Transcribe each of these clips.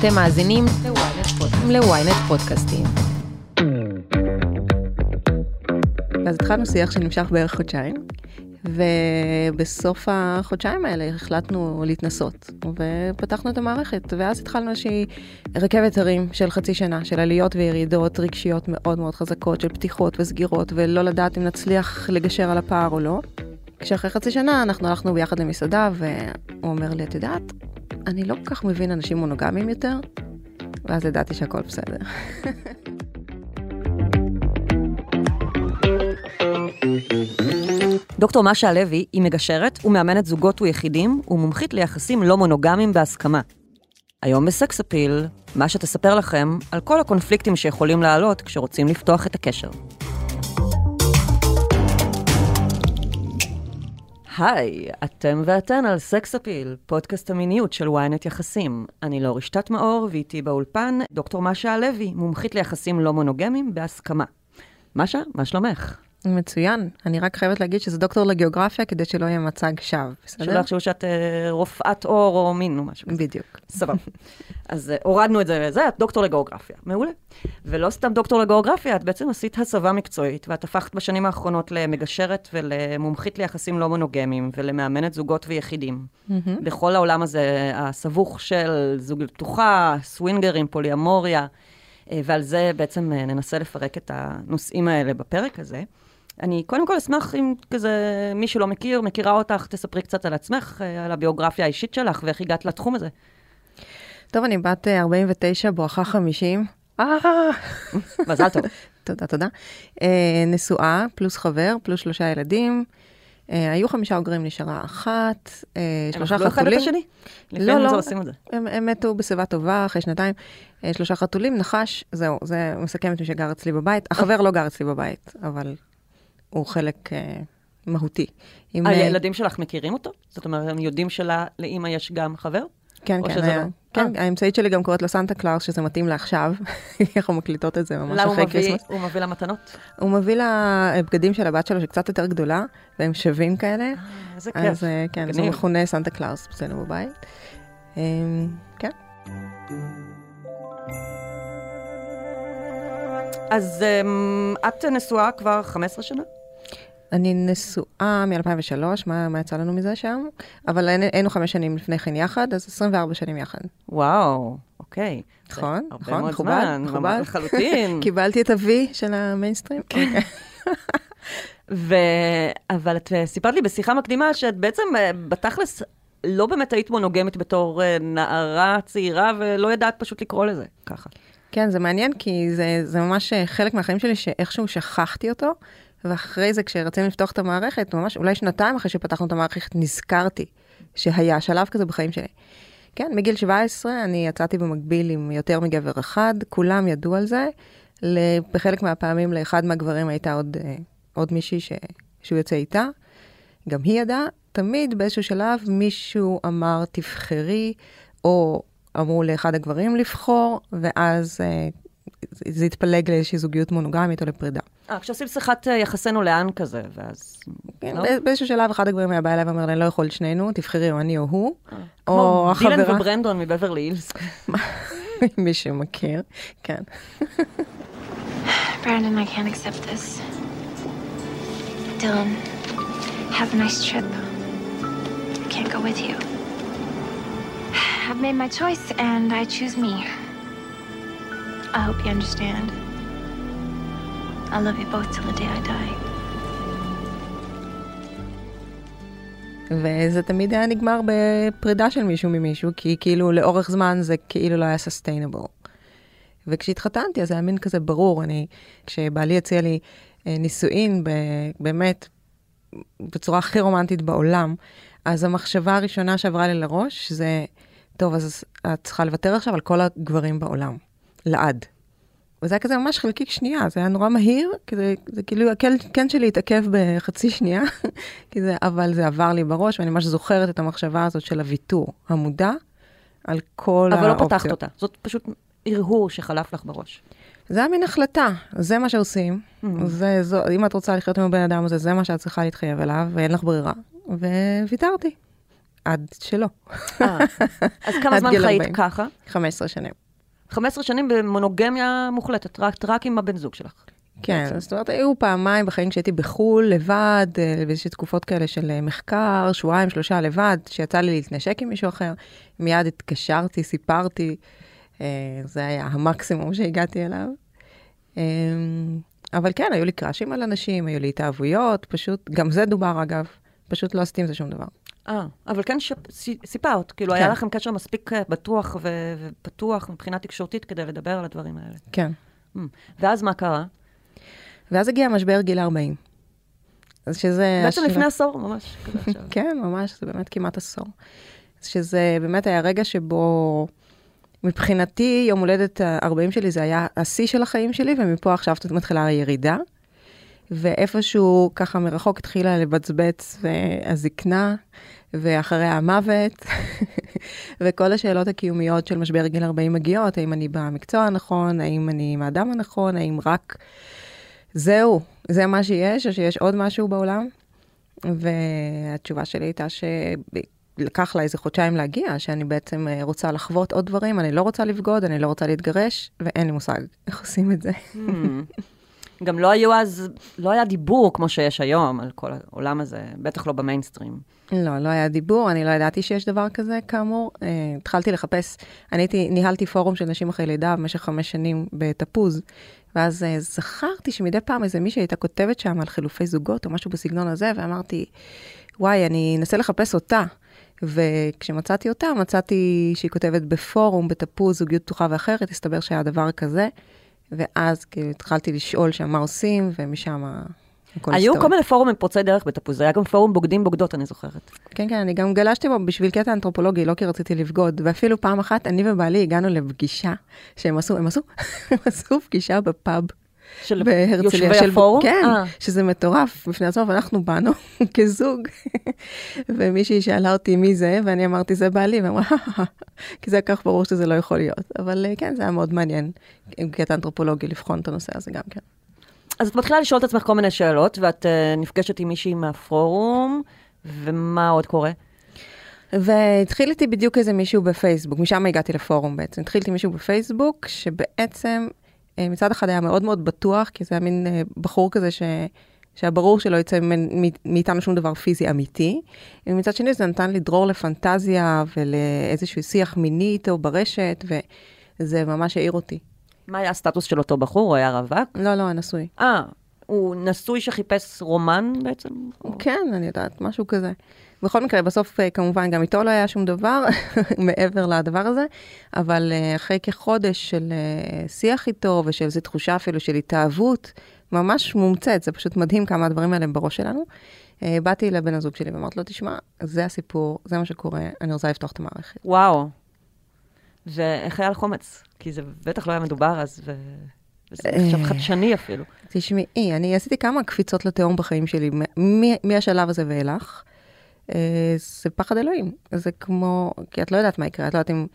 אתם מאזינים ל-ynet פודקאסטים. אז התחלנו שיח שנמשך בערך חודשיים, ובסוף החודשיים האלה החלטנו להתנסות, ופתחנו את המערכת, ואז התחלנו איזושהי רכבת הרים של חצי שנה, של עליות וירידות רגשיות מאוד מאוד חזקות, של פתיחות וסגירות, ולא לדעת אם נצליח לגשר על הפער או לא. כשאחרי חצי שנה אנחנו הלכנו ביחד למסעדה, והוא אומר לי, את יודעת, אני לא כל כך מבין אנשים מונוגמיים יותר, ואז ידעתי שהכל בסדר. דוקטור משה הלוי היא מגשרת ומאמנת זוגות ויחידים ומומחית ליחסים לא מונוגמיים בהסכמה. היום בסקס אפיל, משה תספר לכם על כל הקונפליקטים שיכולים לעלות כשרוצים לפתוח את הקשר. היי, אתם ואתן על סקס אפיל, פודקאסט המיניות של ynet יחסים. אני לא רשתת מאור, ואיתי באולפן דוקטור משה הלוי, מומחית ליחסים לא מונוגמיים בהסכמה. משה, מה שלומך? מצוין. אני רק חייבת להגיד שזה דוקטור לגיאוגרפיה, כדי שלא יהיה מצג שווא, בסדר? שלא יחשבו שאת אה, רופאת אור או מין או משהו כזה. בדיוק. סבבה. אז אה, הורדנו את זה וזה, את דוקטור לגיאוגרפיה. מעולה. ולא סתם דוקטור לגיאוגרפיה, את בעצם עשית הסבה מקצועית, ואת הפכת בשנים האחרונות למגשרת ולמומחית ליחסים לא מונוגמיים, ולמאמנת זוגות ויחידים. בכל העולם הזה, הסבוך של זוגיות פתוחה, סווינגרים, פוליאמוריה, אה, ועל זה בעצם אה, ננסה לפרק את הנושאים האלה בפרק הזה. אני קודם כל אשמח אם כזה מי שלא מכיר, מכירה אותך, תספרי קצת על עצמך, אה, על הביוגרפיה האישית שלך, ואיך הגעת לתחום הזה. טוב, אני בת אה, 49, בואכה 50. אה, מזל טוב. תודה, תודה. אה, נשואה, פלוס חבר, פלוס שלושה ילדים. אה, היו חמישה אוגרים, נשארה אחת. אה, שלושה הם אכלו אחד את חתולים. השני? לא, לא. עושים את זה. הם, הם מתו בשיבה טובה אחרי שנתיים. אה, שלושה חתולים, נחש, זהו, זה מסכם את מי שגר אצלי בבית. החבר לא גר אצלי בבית, אבל הוא חלק אה, מהותי. עם, אה, הילדים שלך מכירים אותו? זאת אומרת, הם יודעים שלאימא יש גם חבר? כן, כן, היה, לא? כן, אה. האמצעית שלי גם קוראת לו סנטה קלאוס, שזה מתאים לעכשיו. אנחנו מקליטות את זה ממש למה אחרי מביא, Christmas. הוא מביא לה מתנות? הוא מביא לה בגדים של הבת שלו שקצת יותר גדולה, והם שווים כאלה. איזה כיף. אז אה, כן, אז הוא. מכונה סנטה קלאוס אצלנו בבית. אמ, כן. אז אמ, את נשואה כבר 15 שנה? אני נשואה מ-2003, מה, מה יצא לנו מזה שם? אבל היינו- חמש שנים לפני כן יחד, אז 24 שנים יחד. וואו, אוקיי. נכון, נכון, מכובד, מכובד. לחלוטין. קיבלתי את ה-V של המיינסטרים? כן. ו... אבל את אה, סיפרת לי בשיחה מקדימה שאת בעצם אה, בתכלס לא באמת היית מונוגמית בתור אה, נערה צעירה, ולא ידעת פשוט לקרוא לזה ככה. כן, זה מעניין, כי זה, זה ממש חלק מהחיים שלי שאיכשהו שכחתי אותו, ואחרי זה, כשרצינו לפתוח את המערכת, ממש אולי שנתיים אחרי שפתחנו את המערכת, נזכרתי שהיה שלב כזה בחיים שלי. כן, מגיל 17 אני יצאתי במקביל עם יותר מגבר אחד, כולם ידעו על זה. בחלק מהפעמים לאחד מהגברים הייתה עוד, אה, עוד מישהי ש, שהוא יוצא איתה, גם היא ידעה. תמיד באיזשהו שלב מישהו אמר, תבחרי, או אמרו לאחד הגברים לבחור, ואז אה, זה- התפלג לאיזושהי זוגיות מונוגמית או לפרידה. אה, כשעושים שיחת אה, יחסינו לאן כזה, ואז... כן, לא? בא- באיזשהו שלב אחד הגברים היה בא אליי ואומר לי, אני לא יכול שנינו, תבחרי או אני או הוא, כמו או דילן החברה, וברנדון מבברלי הילס. מי שמכיר, כן. Brandon, I can't accept this. Dylan, have a nice trip. I can't go with you. I've made my choice and I choose me. I hope you understand. I'll love you both till the day I die. וזה תמיד היה נגמר בפרידה של מישהו ממישהו, כי כאילו לאורך זמן זה כאילו לא היה סוסטיינבל. וכשהתחתנתי, אז היה מין כזה ברור, אני, כשבעלי הציע לי אה, נישואין, באמת, בצורה הכי רומנטית בעולם, אז המחשבה הראשונה שעברה לי לראש זה, טוב, אז את צריכה לוותר עכשיו על כל הגברים בעולם, לעד. וזה היה כזה ממש חלקיק שנייה, זה היה נורא מהיר, כזה, זה כאילו, הקן כן שלי התעכב בחצי שנייה, כי זה, אבל זה עבר לי בראש, ואני ממש זוכרת את המחשבה הזאת של הוויתור המודע על כל אבל לא האופציות. פתחת אותה. זאת פשוט הרהור שחלף לך בראש. זה היה מין החלטה, זה מה שעושים. Mm. זה, זו, אם את רוצה לחיות עם הבן אדם הזה, זה מה שאת צריכה להתחייב אליו, ואין לך ברירה. וויתרתי. עד שלא, אה, אז כמה זמן חיית 40. ככה? 15 שנים. 15 שנים במונוגמיה מוחלטת, רק, רק עם הבן זוג שלך. כן, זאת אומרת, היו פעמיים בחיים כשהייתי בחו"ל, לבד, אה, ויש תקופות כאלה של אה, מחקר, שבועיים, שלושה לבד, שיצא לי להתנשק עם מישהו אחר. מיד התקשרתי, סיפרתי, אה, זה היה המקסימום שהגעתי אליו. אה, אבל כן, היו לי קראשים על אנשים, היו לי התאהבויות, פשוט, גם זה דובר אגב, פשוט לא עשיתי עם זה שום דבר. אה, אבל כן ש... סי- סיפרת, כאילו כן. היה לכם קשר מספיק אה, בטוח ו... ופתוח מבחינה תקשורתית כדי לדבר על הדברים האלה. כן. Mm. ואז מה קרה? ואז הגיע משבר גיל 40. אז שזה... בעצם השלב- לפני עשור, ממש. כן, ממש, זה באמת כמעט עשור. שזה באמת היה רגע שבו, מבחינתי, יום הולדת ה-40 שלי זה היה השיא של החיים שלי, ומפה עכשיו מתחילה הירידה. ואיפשהו ככה מרחוק התחילה לבצבץ הזקנה, ואחריה המוות, וכל השאלות הקיומיות של משבר גיל 40 מגיעות, האם אני במקצוע הנכון, האם אני עם האדם הנכון, האם רק זהו, זה מה שיש, או שיש עוד משהו בעולם? והתשובה שלי הייתה שלקח לה איזה חודשיים להגיע, שאני בעצם אה, רוצה לחוות עוד דברים, אני לא רוצה לבגוד, אני לא רוצה להתגרש, ואין לי מושג איך עושים את זה. Hmm. גם לא היו אז, לא היה דיבור כמו שיש היום על כל העולם הזה, בטח לא במיינסטרים. לא, לא היה דיבור, אני לא ידעתי שיש דבר כזה, כאמור. Uh, התחלתי לחפש, אני הייתי, ניהלתי פורום של נשים אחרי לידה במשך חמש שנים בתפוז, ואז uh, זכרתי שמדי פעם איזה מישהי הייתה כותבת שם על חילופי זוגות או משהו בסגנון הזה, ואמרתי, וואי, אני אנסה לחפש אותה. וכשמצאתי אותה, מצאתי שהיא כותבת בפורום, בתפוז, זוגיות פתוחה ואחרת, הסתבר שהיה דבר כזה, ואז כאילו התחלתי לשאול שם מה עושים, ומשם היו. כל מיני פורומים פורצי דרך בתפוז, היה גם פורום בוגדים בוגדות, אני זוכרת. כן, כן, אני גם גלשתי בו בשביל קטע אנתרופולוגי, לא כי רציתי לבגוד. ואפילו פעם אחת, אני ובעלי הגענו לפגישה שהם עשו, הם עשו, הם עשו פגישה בפאב. של בהרצליה. יושבי של- הפורום? כן, אה. שזה מטורף בפני עצמו, ואנחנו באנו כזוג. ומישהי שאלה אותי מי זה, ואני אמרתי, זה בעלי, ואמרה, כי זה כך ברור שזה לא יכול להיות. אבל אה, כן, זה היה מאוד מעניין, עם קטע אנתרופולוגי, לבחון את הנושא הזה גם כן. אז את מתחילה לשאול את עצמך כל מיני שאלות, ואת uh, נפגשת עם מישהי מהפורום, ומה עוד קורה? והתחיל איתי בדיוק איזה מישהו בפייסבוק, משם הגעתי לפורום בעצם. התחיל איתי מישהו בפייסבוק, שבעצם אה, מצד אחד היה מאוד מאוד בטוח, כי זה היה מין אה, בחור כזה ש... שהיה ברור שלא יצא מאיתנו שום דבר פיזי אמיתי. ומצד שני זה נתן לי דרור לפנטזיה ולאיזשהו שיח מיני איתו ברשת, וזה ממש העיר אותי. מה היה הסטטוס של אותו בחור? הוא היה רווק? לא, לא, נשוי. אה, הוא נשוי שחיפש רומן בעצם? או- כן, אני יודעת, משהו כזה. בכל מקרה, בסוף אה, כמובן גם איתו לא היה שום דבר מעבר לדבר הזה, אבל אה, אחרי כחודש של אה, שיח איתו ושל איזו תחושה אפילו של התאהבות, ממש מומצאת, זה פשוט מדהים כמה הדברים האלה בראש שלנו. באתי לבן הזוג שלי ואמרתי לו, תשמע, זה הסיפור, זה מה שקורה, אני רוצה לפתוח את המערכת. וואו. ואיך היה לך אומץ? כי זה בטח לא היה מדובר אז, ו... וזה עכשיו אה. חדשני אפילו. תשמעי, אני עשיתי כמה קפיצות לתהום בחיים שלי, מהשלב הזה ואילך. אה, זה פחד אלוהים. זה כמו, כי את לא יודעת מה יקרה, את לא יודעת אם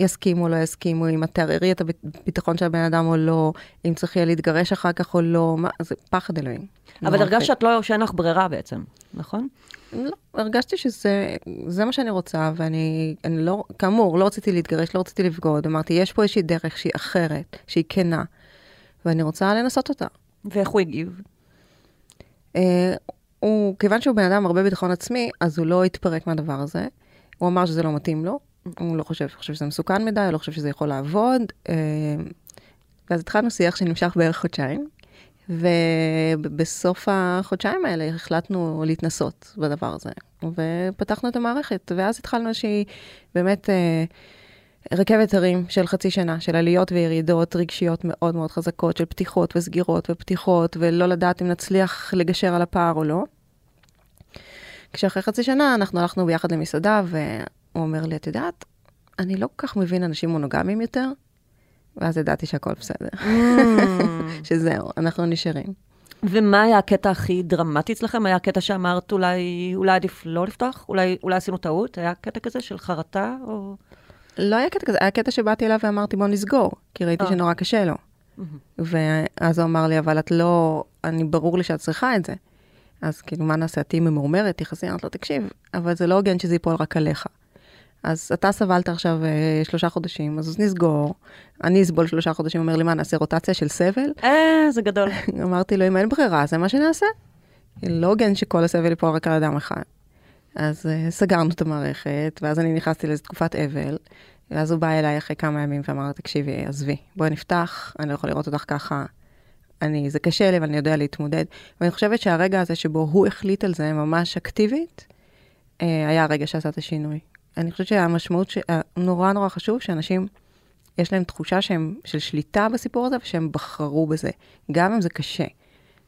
יסכימו או לא יסכימו, אם את תערערי את הביטחון של הבן אדם או לא, אם צריך יהיה להתגרש אחר כך או לא, מה, זה פחד אלוהים. אבל הרגשת. שאת לא, שאין לך ברירה בעצם, נכון? לא, הרגשתי שזה זה מה שאני רוצה, ואני אני לא, כאמור, לא רציתי להתגרש, לא רציתי לבגוד, אמרתי, יש פה איזושהי דרך שהיא אחרת, שהיא כנה, ואני רוצה לנסות אותה. ואיך הוא הגיב? אה, הוא, כיוון שהוא בן אדם הרבה ביטחון עצמי, אז הוא לא התפרק מהדבר הזה. הוא אמר שזה לא מתאים לו, הוא לא חושב, חושב שזה מסוכן מדי, הוא לא חושב שזה יכול לעבוד. אה, ואז התחלנו שיח שנמשך בערך חודשיים, ובסוף החודשיים האלה החלטנו להתנסות בדבר הזה, ופתחנו את המערכת, ואז התחלנו איזושהי באמת אה, רכבת הרים של חצי שנה, של עליות וירידות רגשיות מאוד מאוד חזקות, של פתיחות וסגירות ופתיחות, ולא לדעת אם נצליח לגשר על הפער או לא. כשאחרי חצי שנה אנחנו הלכנו ביחד למסעדה, והוא אומר לי, את יודעת, אני לא כל כך מבין אנשים מונוגמיים יותר, ואז ידעתי שהכל בסדר, שזהו, אנחנו נשארים. ומה היה הקטע הכי דרמטי אצלכם? היה הקטע שאמרת אולי, אולי עדיף לא לפתוח? אולי, אולי עשינו טעות? היה קטע כזה של חרטה? או... לא היה קטע כזה, היה קטע שבאתי אליו ואמרתי בוא נסגור, כי ראיתי אה. שנורא קשה לו. ואז הוא אמר לי, אבל את לא, אני ברור לי שאת צריכה את זה. אז כאילו, מה נעשה? תהיי ממורמרת, תכעסי, אמרת לו, תקשיב, אבל זה לא הוגן שזה ייפול רק עליך. אז אתה סבלת עכשיו אה, שלושה חודשים, אז נסגור. אני אסבול שלושה חודשים, אומר לי, מה, נעשה רוטציה של סבל? אה, זה גדול. אמרתי לו, אם אין ברירה, זה מה שנעשה. לא הוגן שכל הסבל ייפול רק על אדם אחד. אז uh, סגרנו את המערכת, ואז אני נכנסתי לאיזו תקופת אבל, ואז הוא בא אליי אחרי כמה ימים ואמר, תקשיבי, עזבי, בואי נפתח, אני לא יכול לראות אותך ככה. אני, זה קשה לי, אבל אני יודע להתמודד. ואני חושבת שהרגע הזה שבו הוא החליט על זה ממש אקטיבית, uh, היה הרגע שעשה את השינוי. אני חושבת שהמשמעות, ש... נורא נורא חשוב שאנשים, יש להם תחושה שהם, של שליטה בסיפור הזה, ושהם בחרו בזה, גם אם זה קשה.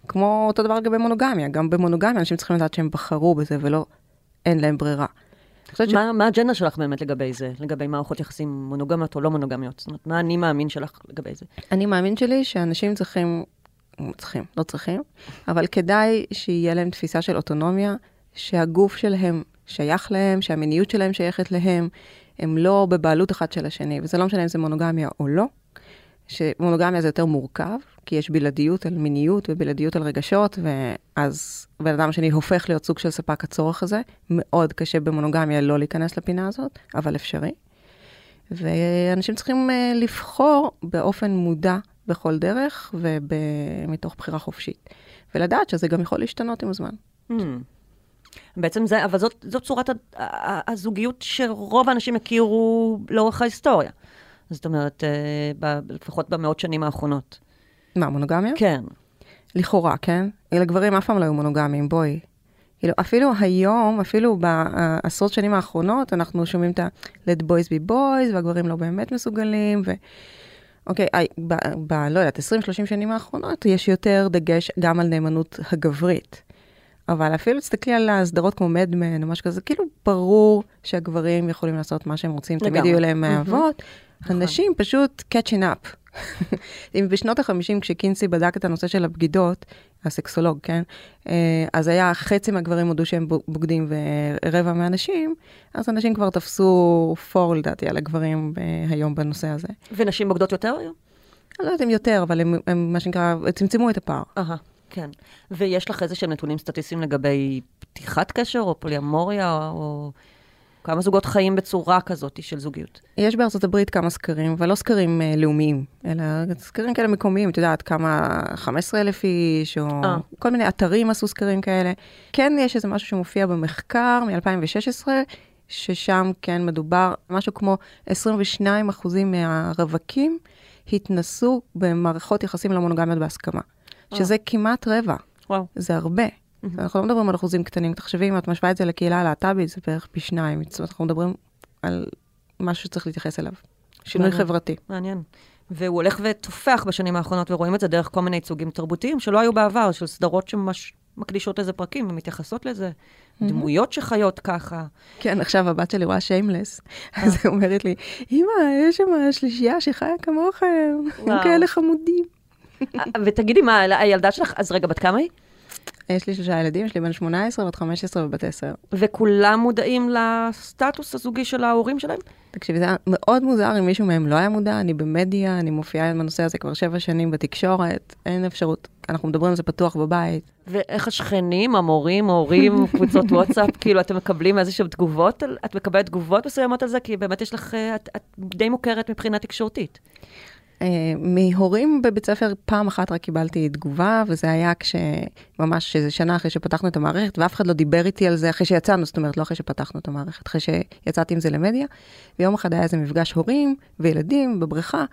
כמו אותו דבר לגבי מונוגמיה, גם במונוגמיה אנשים צריכים לדעת שהם בחרו בזה ולא, אין להם ברירה. ש... מה, מה האג'נדה שלך באמת לגבי זה? לגבי מערכות יחסים מונוגמיות או לא מונוגמיות? זאת אומרת, מה אני מאמין שלך לגבי זה? אני מאמין שלי שאנשים צריכים, צריכים, לא צריכים, אבל כדאי שיהיה להם תפיסה של אוטונומיה, שהגוף שלהם שייך להם, שהמיניות שלהם שייכת להם, הם לא בבעלות אחת של השני, וזה לא משנה אם זה מונוגמיה או לא. שמונוגמיה זה יותר מורכב, כי יש בלעדיות על מיניות ובלעדיות על רגשות, ואז בן אדם שני הופך להיות סוג של ספק הצורך הזה. מאוד קשה במונוגמיה לא להיכנס לפינה הזאת, אבל אפשרי. ואנשים צריכים uh, לבחור באופן מודע בכל דרך ומתוך בחירה חופשית. ולדעת שזה גם יכול להשתנות עם הזמן. Mm. בעצם זה, אבל זאת, זאת צורת הזוגיות שרוב האנשים הכירו לאורך ההיסטוריה. זאת אומרת, אה, לפחות במאות שנים האחרונות. מה, מונוגמיה? כן. לכאורה, כן? אלה גברים אף פעם לא היו מונוגמיים, בואי. כאילו, אפילו היום, אפילו בעשרות שנים האחרונות, אנחנו שומעים את ה-let boys be boys, והגברים לא באמת מסוגלים, ו... אוקיי, ב, ב, לא יודעת, 20-30 שנים האחרונות, יש יותר דגש גם על נאמנות הגברית. אבל אפילו תסתכלי על הסדרות כמו מדמן או משהו כזה, כאילו ברור שהגברים יכולים לעשות מה שהם רוצים, תמיד יהיו להם אהבות. נכון. הנשים פשוט catching up. אם בשנות ה-50, כשקינסי בדק את הנושא של הבגידות, הסקסולוג, כן? אה, אז היה חצי מהגברים הודו שהם בוגדים ורבע מהנשים, אז אנשים כבר תפסו פור לדעתי על הגברים אה, היום בנושא הזה. ונשים בוגדות יותר היום? אני לא יודעת אם יותר, אבל הם, הם מה שנקרא, צמצמו את הפער. אהה. כן. ויש לך איזה שהם נתונים סטטיסטיים לגבי פתיחת קשר או פוליאמוריה או... כמה זוגות חיים בצורה כזאת של זוגיות? יש בארצות הברית כמה סקרים, אבל לא סקרים uh, לאומיים, אלא סקרים כאלה מקומיים, את יודעת, כמה 15 אלף איש, או 아. אה. כל מיני אתרים עשו סקרים כאלה. כן יש איזה משהו שמופיע במחקר מ-2016, ששם כן מדובר, משהו כמו 22 אחוזים מהרווקים התנסו במערכות יחסים לא מונוגמיות בהסכמה. שזה כמעט רבע. וואו. זה הרבה. Mm-hmm. אנחנו לא מדברים על אחוזים קטנים, תחשבי, אם את משווה את זה לקהילה הלהט"בית, זה בערך פי שניים. זאת אומרת, אנחנו מדברים על משהו שצריך להתייחס אליו. שינוי מעניין. חברתי. מעניין. והוא הולך ותופח בשנים האחרונות, ורואים את זה דרך כל מיני ייצוגים תרבותיים שלא היו בעבר, של סדרות שממש מקדישות לזה פרקים ומתייחסות לזה. Mm-hmm. דמויות שחיות ככה. כן, עכשיו הבת שלי רואה שיימלס, אז היא אומרת לי, אמא, יש שם שלישייה שחיה כמוכם, הם כאלה חמודים. ותגידי, מה, הילדה שלך, אז רגע, בת כמה היא? יש לי שלושה ילדים, יש לי בן 18, בת 15 ובת 10. וכולם מודעים לסטטוס הזוגי של ההורים שלהם? תקשיבי, זה היה מאוד מוזר אם מישהו מהם לא היה מודע, אני במדיה, אני מופיעה עם הנושא הזה כבר שבע שנים בתקשורת, אין אפשרות, אנחנו מדברים על זה פתוח בבית. ואיך השכנים, המורים, ההורים, קבוצות וואטסאפ, כאילו, אתם מקבלים איזשהן תגובות, את מקבלת תגובות מסוימות על זה? כי באמת יש לך, את, את די מוכרת מבחינה תקשורתית. Uh, מהורים בבית ספר פעם אחת רק קיבלתי תגובה, וזה היה כשממש איזה שנה אחרי שפתחנו את המערכת, ואף אחד לא דיבר איתי על זה אחרי שיצאנו, זאת אומרת, לא אחרי שפתחנו את המערכת, אחרי שיצאתי עם זה למדיה. ויום אחד היה איזה מפגש הורים וילדים בבריכה,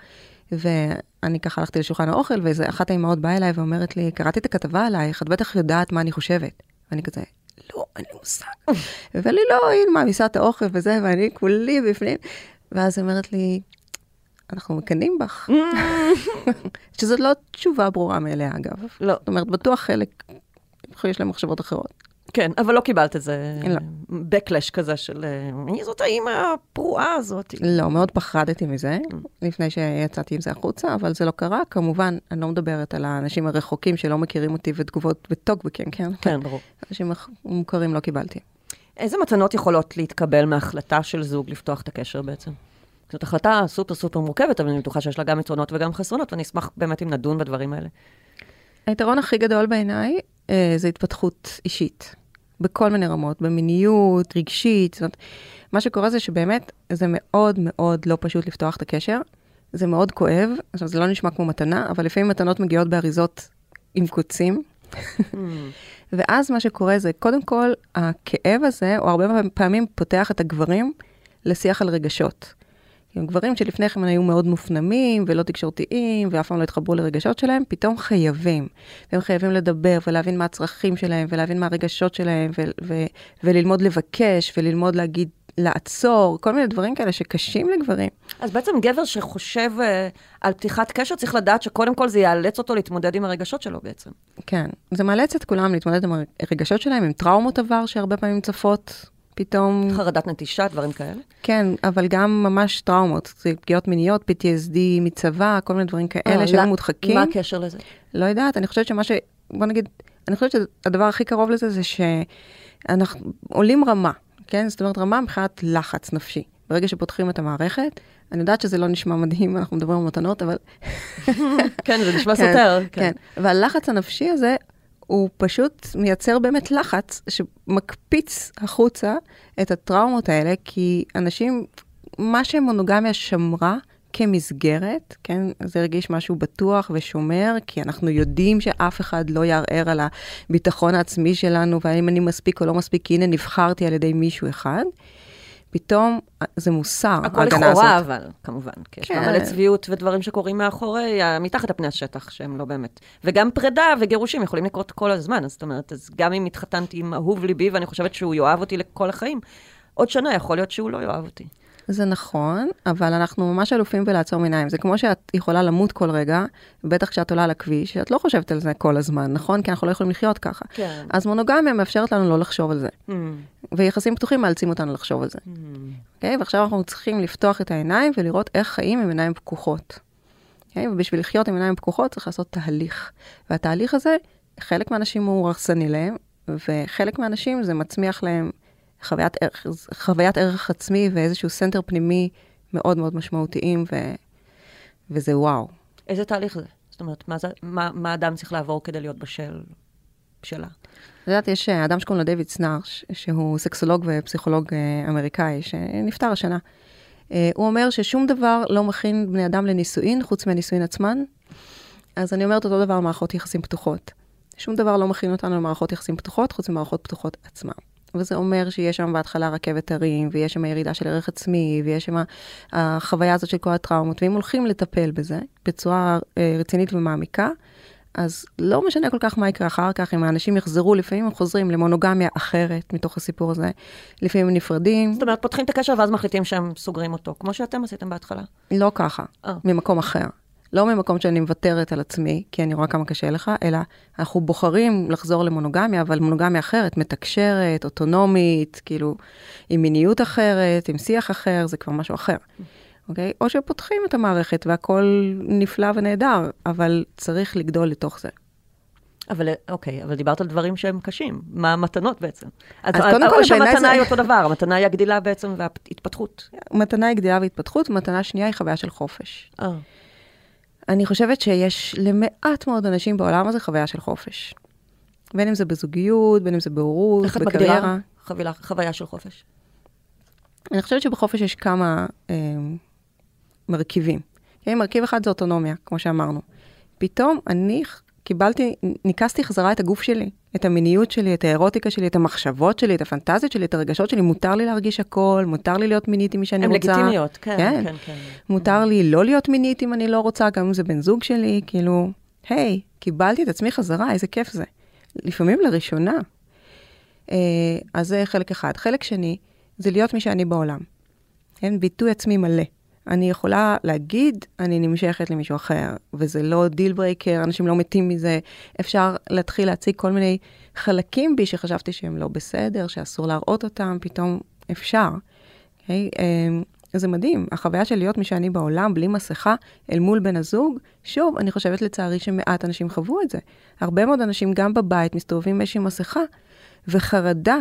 ואני ככה הלכתי לשולחן האוכל, ואיזה אחת האימהות באה אליי ואומרת לי, קראתי את הכתבה עלייך, את בטח יודעת מה אני חושבת. ואני כזה, לא, אין לי מושג. ואומר לא, הנה מעמיסה את האוכל וזה, ואני כולי בפנים. ואז היא אומרת לי, אנחנו מקנאים בך. שזאת לא תשובה ברורה מאליה, אגב. לא. זאת אומרת, בטוח חלק, יש להם מחשבות אחרות. כן, אבל לא קיבלת איזה לא. backlash כזה של מי זאת האימא הפרועה הזאת. לא, מאוד פחדתי מזה, mm. לפני שיצאתי עם זה החוצה, אבל זה לא קרה. כמובן, אני לא מדברת על האנשים הרחוקים שלא מכירים אותי ותגובות בטוקבקים, כן? כן, ברור. אנשים מוכרים לא קיבלתי. איזה מתנות יכולות להתקבל מהחלטה של זוג לפתוח את הקשר בעצם? זאת החלטה סופר סופר מורכבת, אבל אני בטוחה שיש לה גם יתרונות וגם חסרונות, ואני אשמח באמת אם נדון בדברים האלה. היתרון הכי גדול בעיניי אה, זה התפתחות אישית, בכל מיני רמות, במיניות, רגשית. זאת אומרת, מה שקורה זה שבאמת זה מאוד מאוד לא פשוט לפתוח את הקשר. זה מאוד כואב, עכשיו זה לא נשמע כמו מתנה, אבל לפעמים מתנות מגיעות באריזות עם קוצים. ואז מה שקורה זה, קודם כל, הכאב הזה, הוא הרבה פעמים פותח את הגברים לשיח על רגשות. עם גברים שלפני כן היו מאוד מופנמים ולא תקשורתיים ואף פעם לא התחברו לרגשות שלהם, פתאום חייבים. והם חייבים לדבר ולהבין מה הצרכים שלהם ולהבין מה הרגשות שלהם ו- ו- וללמוד לבקש וללמוד להגיד לעצור, כל מיני דברים כאלה שקשים לגברים. אז בעצם גבר שחושב uh, על פתיחת קשר, צריך לדעת שקודם כל זה יאלץ אותו להתמודד עם הרגשות שלו בעצם. כן, זה מאלץ את כולם להתמודד עם הרגשות שלהם, עם טראומות עבר שהרבה פעמים צפות פתאום... חרדת נטישה, דברים כאלה? כן, אבל גם ממש טראומות, פגיעות מיניות, PTSD מצבא, כל מיני דברים כאלה שהיו מודחקים. מה הקשר לזה? לא יודעת, אני חושבת שמה ש... בוא נגיד, אני חושבת שהדבר הכי קרוב לזה זה שאנחנו עולים רמה, כן? זאת אומרת, רמה מבחינת לחץ נפשי. ברגע שפותחים את המערכת, אני יודעת שזה לא נשמע מדהים, אנחנו מדברים על מתנות, אבל... כן, זה נשמע סותר. כן, כן. והלחץ הנפשי הזה, הוא פשוט מייצר באמת לחץ שמקפיץ החוצה את הטראומות האלה, כי אנשים, מה שמונוגמיה שמרה כמסגרת, כן, זה הרגיש משהו בטוח ושומר, כי אנחנו יודעים שאף אחד לא יערער על הביטחון העצמי שלנו, והאם אני מספיק או לא מספיק, כי הנה נבחרתי על ידי מישהו אחד. פתאום זה מוסר, הכל לכאורה, אבל, כמובן. כי כן. יש מלא צביעות ודברים שקורים מאחורי, מתחת לפני השטח, שהם לא באמת. וגם פרידה וגירושים יכולים לקרות כל הזמן, אז זאת אומרת, אז גם אם התחתנתי עם אהוב ליבי, ואני חושבת שהוא יאהב אותי לכל החיים, עוד שנה יכול להיות שהוא לא יאהב אותי. זה נכון, אבל אנחנו ממש אלופים בלעצום עיניים. זה כמו שאת יכולה למות כל רגע, בטח כשאת עולה על הכביש, את לא חושבת על זה כל הזמן, נכון? כי אנחנו לא יכולים לחיות ככה. כן. אז מונוגמיה מאפשרת לנו לא לחשוב על זה. Mm. ויחסים פתוחים מאלצים אותנו לחשוב על זה. Mm. Okay? אוקיי? ועכשיו אנחנו צריכים לפתוח את העיניים ולראות איך חיים עם עיניים פקוחות. Okay? אוקיי? ובשביל לחיות עם עיניים פקוחות צריך לעשות תהליך. והתהליך הזה, חלק מהאנשים הוא הרסני להם, וחלק מהאנשים זה מצמיח להם חוויית ערך, חוויית ערך עצמי ואיזשהו center פנימי מאוד מאוד משמעותיים, ו, וזה וואו. איזה תהליך זה? זאת אומרת, מה, זה, מה, מה אדם צריך לעבור כדי להיות בשל, בשלה? את יודעת, יש אה, אדם שקוראים לו דיוויד סנאר, שהוא סקסולוג ופסיכולוג אה, אמריקאי, שנפטר השנה. אה, הוא אומר ששום דבר לא מכין בני אדם לנישואין חוץ מהנישואין עצמן. אז אני אומרת אותו דבר על מערכות יחסים פתוחות. שום דבר לא מכין אותנו למערכות יחסים פתוחות חוץ ממערכות פתוחות עצמן. וזה אומר שיש שם בהתחלה רכבת הרים, ויש שם ירידה של ערך עצמי, ויש שם החוויה הזאת של כל הטראומות, ואם הולכים לטפל בזה בצורה אה, רצינית ומעמיקה, אז לא משנה כל כך מה יקרה אחר כך, אם האנשים יחזרו, לפעמים הם חוזרים למונוגמיה אחרת מתוך הסיפור הזה, לפעמים הם נפרדים. זאת אומרת, פותחים את הקשר ואז מחליטים שהם סוגרים אותו, כמו שאתם עשיתם בהתחלה. לא ככה, oh. ממקום אחר. לא ממקום שאני מוותרת על עצמי, כי אני רואה כמה קשה לך, אלא אנחנו בוחרים לחזור למונוגמיה, אבל מונוגמיה אחרת, מתקשרת, אוטונומית, כאילו, עם מיניות אחרת, עם שיח אחר, זה כבר משהו אחר. אוקיי? או שפותחים את המערכת והכול נפלא ונהדר, אבל צריך לגדול לתוך זה. אבל אוקיי, אבל דיברת על דברים שהם קשים. מה המתנות בעצם? אז, אז קודם כל, בעיניי זה... או שהמתנה היא אותו דבר, המתנה היא הגדילה בעצם וההתפתחות. מתנה היא גדילה והתפתחות, מתנה שנייה היא חוויה של חופש. אה. אני חושבת שיש למעט מאוד אנשים בעולם הזה חוויה של חופש. בין אם זה בזוגיות, בין אם זה בהורות, בקריירה. איך את מגדירה חוויה של חופש? אני חושבת שבחופש יש כמה אה, מרכיבים. כן, מרכיב אחד זה אוטונומיה, כמו שאמרנו. פתאום אני קיבלתי, ניקסתי חזרה את הגוף שלי, את המיניות שלי, את האירוטיקה שלי, את המחשבות שלי, את הפנטזיות שלי, את הרגשות שלי. מותר לי להרגיש הכל, מותר לי להיות מינית עם מי שאני רוצה. הן לגיטימיות, כן, כן, כן, כן. מותר לי לא להיות מינית אם אני לא רוצה, גם אם זה בן זוג שלי, כאילו, היי, קיבלתי את עצמי חזרה, איזה כיף זה. לפעמים לראשונה. אה, אז זה חלק אחד. חלק שני, זה להיות מי שאני בעולם. כן, ביטוי עצמי מלא. אני יכולה להגיד, אני נמשכת למישהו אחר, וזה לא deal breaker, אנשים לא מתים מזה. אפשר להתחיל להציג כל מיני חלקים בי שחשבתי שהם לא בסדר, שאסור להראות אותם, פתאום אפשר. Okay? אמ, זה מדהים, החוויה של להיות מי שאני בעולם, בלי מסכה, אל מול בן הזוג, שוב, אני חושבת לצערי שמעט אנשים חוו את זה. הרבה מאוד אנשים גם בבית מסתובבים עם איזושהי מסכה, וחרדה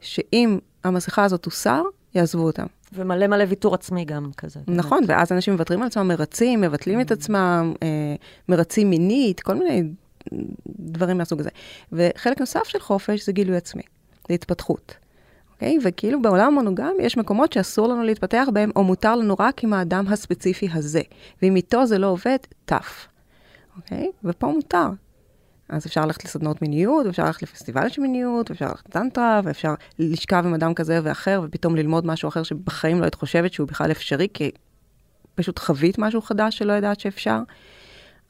שאם המסכה הזאת תוסר, יעזבו אותם. ומלא מלא ויתור עצמי גם כזה. נכון, באמת. ואז אנשים מוותרים על עצמם, מרצים, מבטלים את עצמם, אה, מרצים מינית, כל מיני דברים מהסוג הזה. וחלק נוסף של חופש זה גילוי עצמי, זה התפתחות. אוקיי? וכאילו בעולם המונוגמי יש מקומות שאסור לנו להתפתח בהם, או מותר לנו רק עם האדם הספציפי הזה. ואם איתו זה לא עובד, טף. אוקיי? ופה מותר. אז אפשר ללכת לסדנות מיניות, ואפשר ללכת לפסטיבל של מיניות, ואפשר ללכת לטנטרה, ואפשר לשכב עם אדם כזה ואחר, ופתאום ללמוד משהו אחר שבחיים לא היית חושבת שהוא בכלל אפשרי, כי פשוט חווית משהו חדש שלא ידעת שאפשר.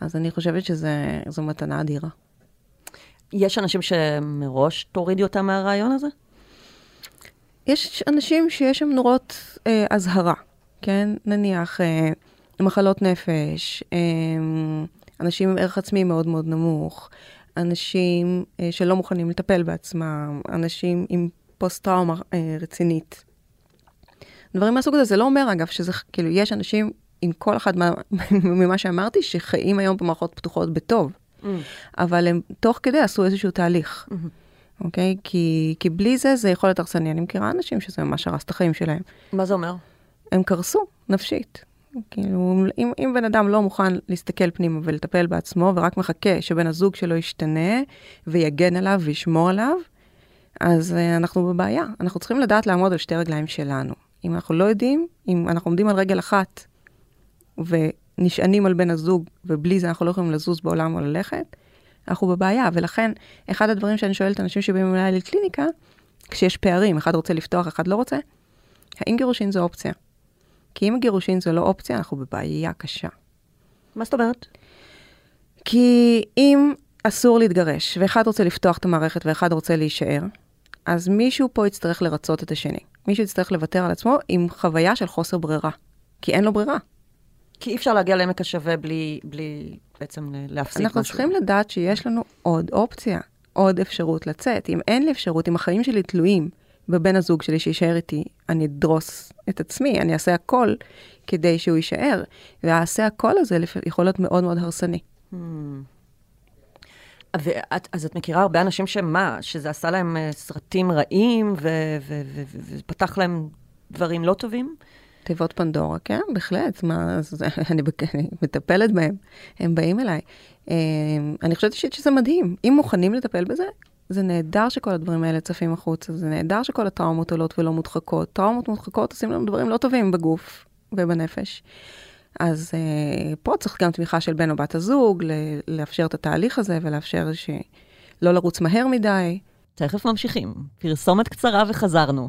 אז אני חושבת שזו מתנה אדירה. יש אנשים שמראש תורידי אותם מהרעיון הזה? יש אנשים שיש שם נורות אה, אזהרה, כן? נניח אה, מחלות נפש, אה, אנשים עם ערך עצמי מאוד מאוד נמוך, אנשים אה, שלא מוכנים לטפל בעצמם, אנשים עם פוסט-טראומה אה, רצינית. דברים מהסוג הזה, זה לא אומר אגב שזה, כאילו, יש אנשים עם כל אחד מה, ממה שאמרתי, שחיים היום במערכות פתוחות בטוב, mm. אבל הם תוך כדי עשו איזשהו תהליך. Mm-hmm. אוקיי? כי, כי בלי זה, זה יכול להיות הרסני. אני מכירה אנשים שזה ממש הרס את החיים שלהם. מה זה אומר? הם קרסו נפשית. כאילו, אם, אם בן אדם לא מוכן להסתכל פנימה ולטפל בעצמו, ורק מחכה שבן הזוג שלו ישתנה, ויגן עליו וישמור עליו, אז uh, אנחנו בבעיה. אנחנו צריכים לדעת לעמוד על שתי רגליים שלנו. אם אנחנו לא יודעים, אם אנחנו עומדים על רגל אחת, ונשענים על בן הזוג, ובלי זה אנחנו לא יכולים לזוז בעולם או ללכת, אנחנו בבעיה. ולכן, אחד הדברים שאני שואלת אנשים שבאים אליי לקליניקה, כשיש פערים, אחד רוצה לפתוח, אחד לא רוצה, האם גירושין זו אופציה? כי אם הגירושין זו לא אופציה, אנחנו בבעיה קשה. מה זאת אומרת? כי אם אסור להתגרש, ואחד רוצה לפתוח את המערכת ואחד רוצה להישאר, אז מישהו פה יצטרך לרצות את השני. מישהו יצטרך לוותר על עצמו עם חוויה של חוסר ברירה. כי אין לו ברירה. כי אי אפשר להגיע לעמק השווה בלי, בלי בעצם להפסיק משהו. אנחנו צריכים לדעת שיש לנו עוד אופציה, עוד אפשרות לצאת. אם אין לי אפשרות, אם החיים שלי תלויים בבן הזוג שלי שיישאר איתי, אני אדרוס את עצמי, אני אעשה הכל כדי שהוא יישאר. והעשה הכל הזה יכול להיות מאוד מאוד הרסני. Hmm. ואת, אז את מכירה הרבה אנשים שמה, שזה עשה להם אה, סרטים רעים ופתח להם דברים לא טובים? תיבות פנדורה, כן, בהחלט, מה, אז, אני, אני מטפלת בהם, הם באים אליי. אה, אני חושבת אישית שזה מדהים, אם מוכנים לטפל בזה, זה נהדר שכל הדברים האלה צפים החוצה, זה נהדר שכל הטראומות עולות ולא מודחקות. טראומות מודחקות עושים לנו דברים לא טובים בגוף ובנפש. אז uh, פה צריך גם תמיכה של בן או בת הזוג, לאפשר את התהליך הזה ולאפשר שלא לרוץ מהר מדי. תכף ממשיכים. פרסומת קצרה וחזרנו.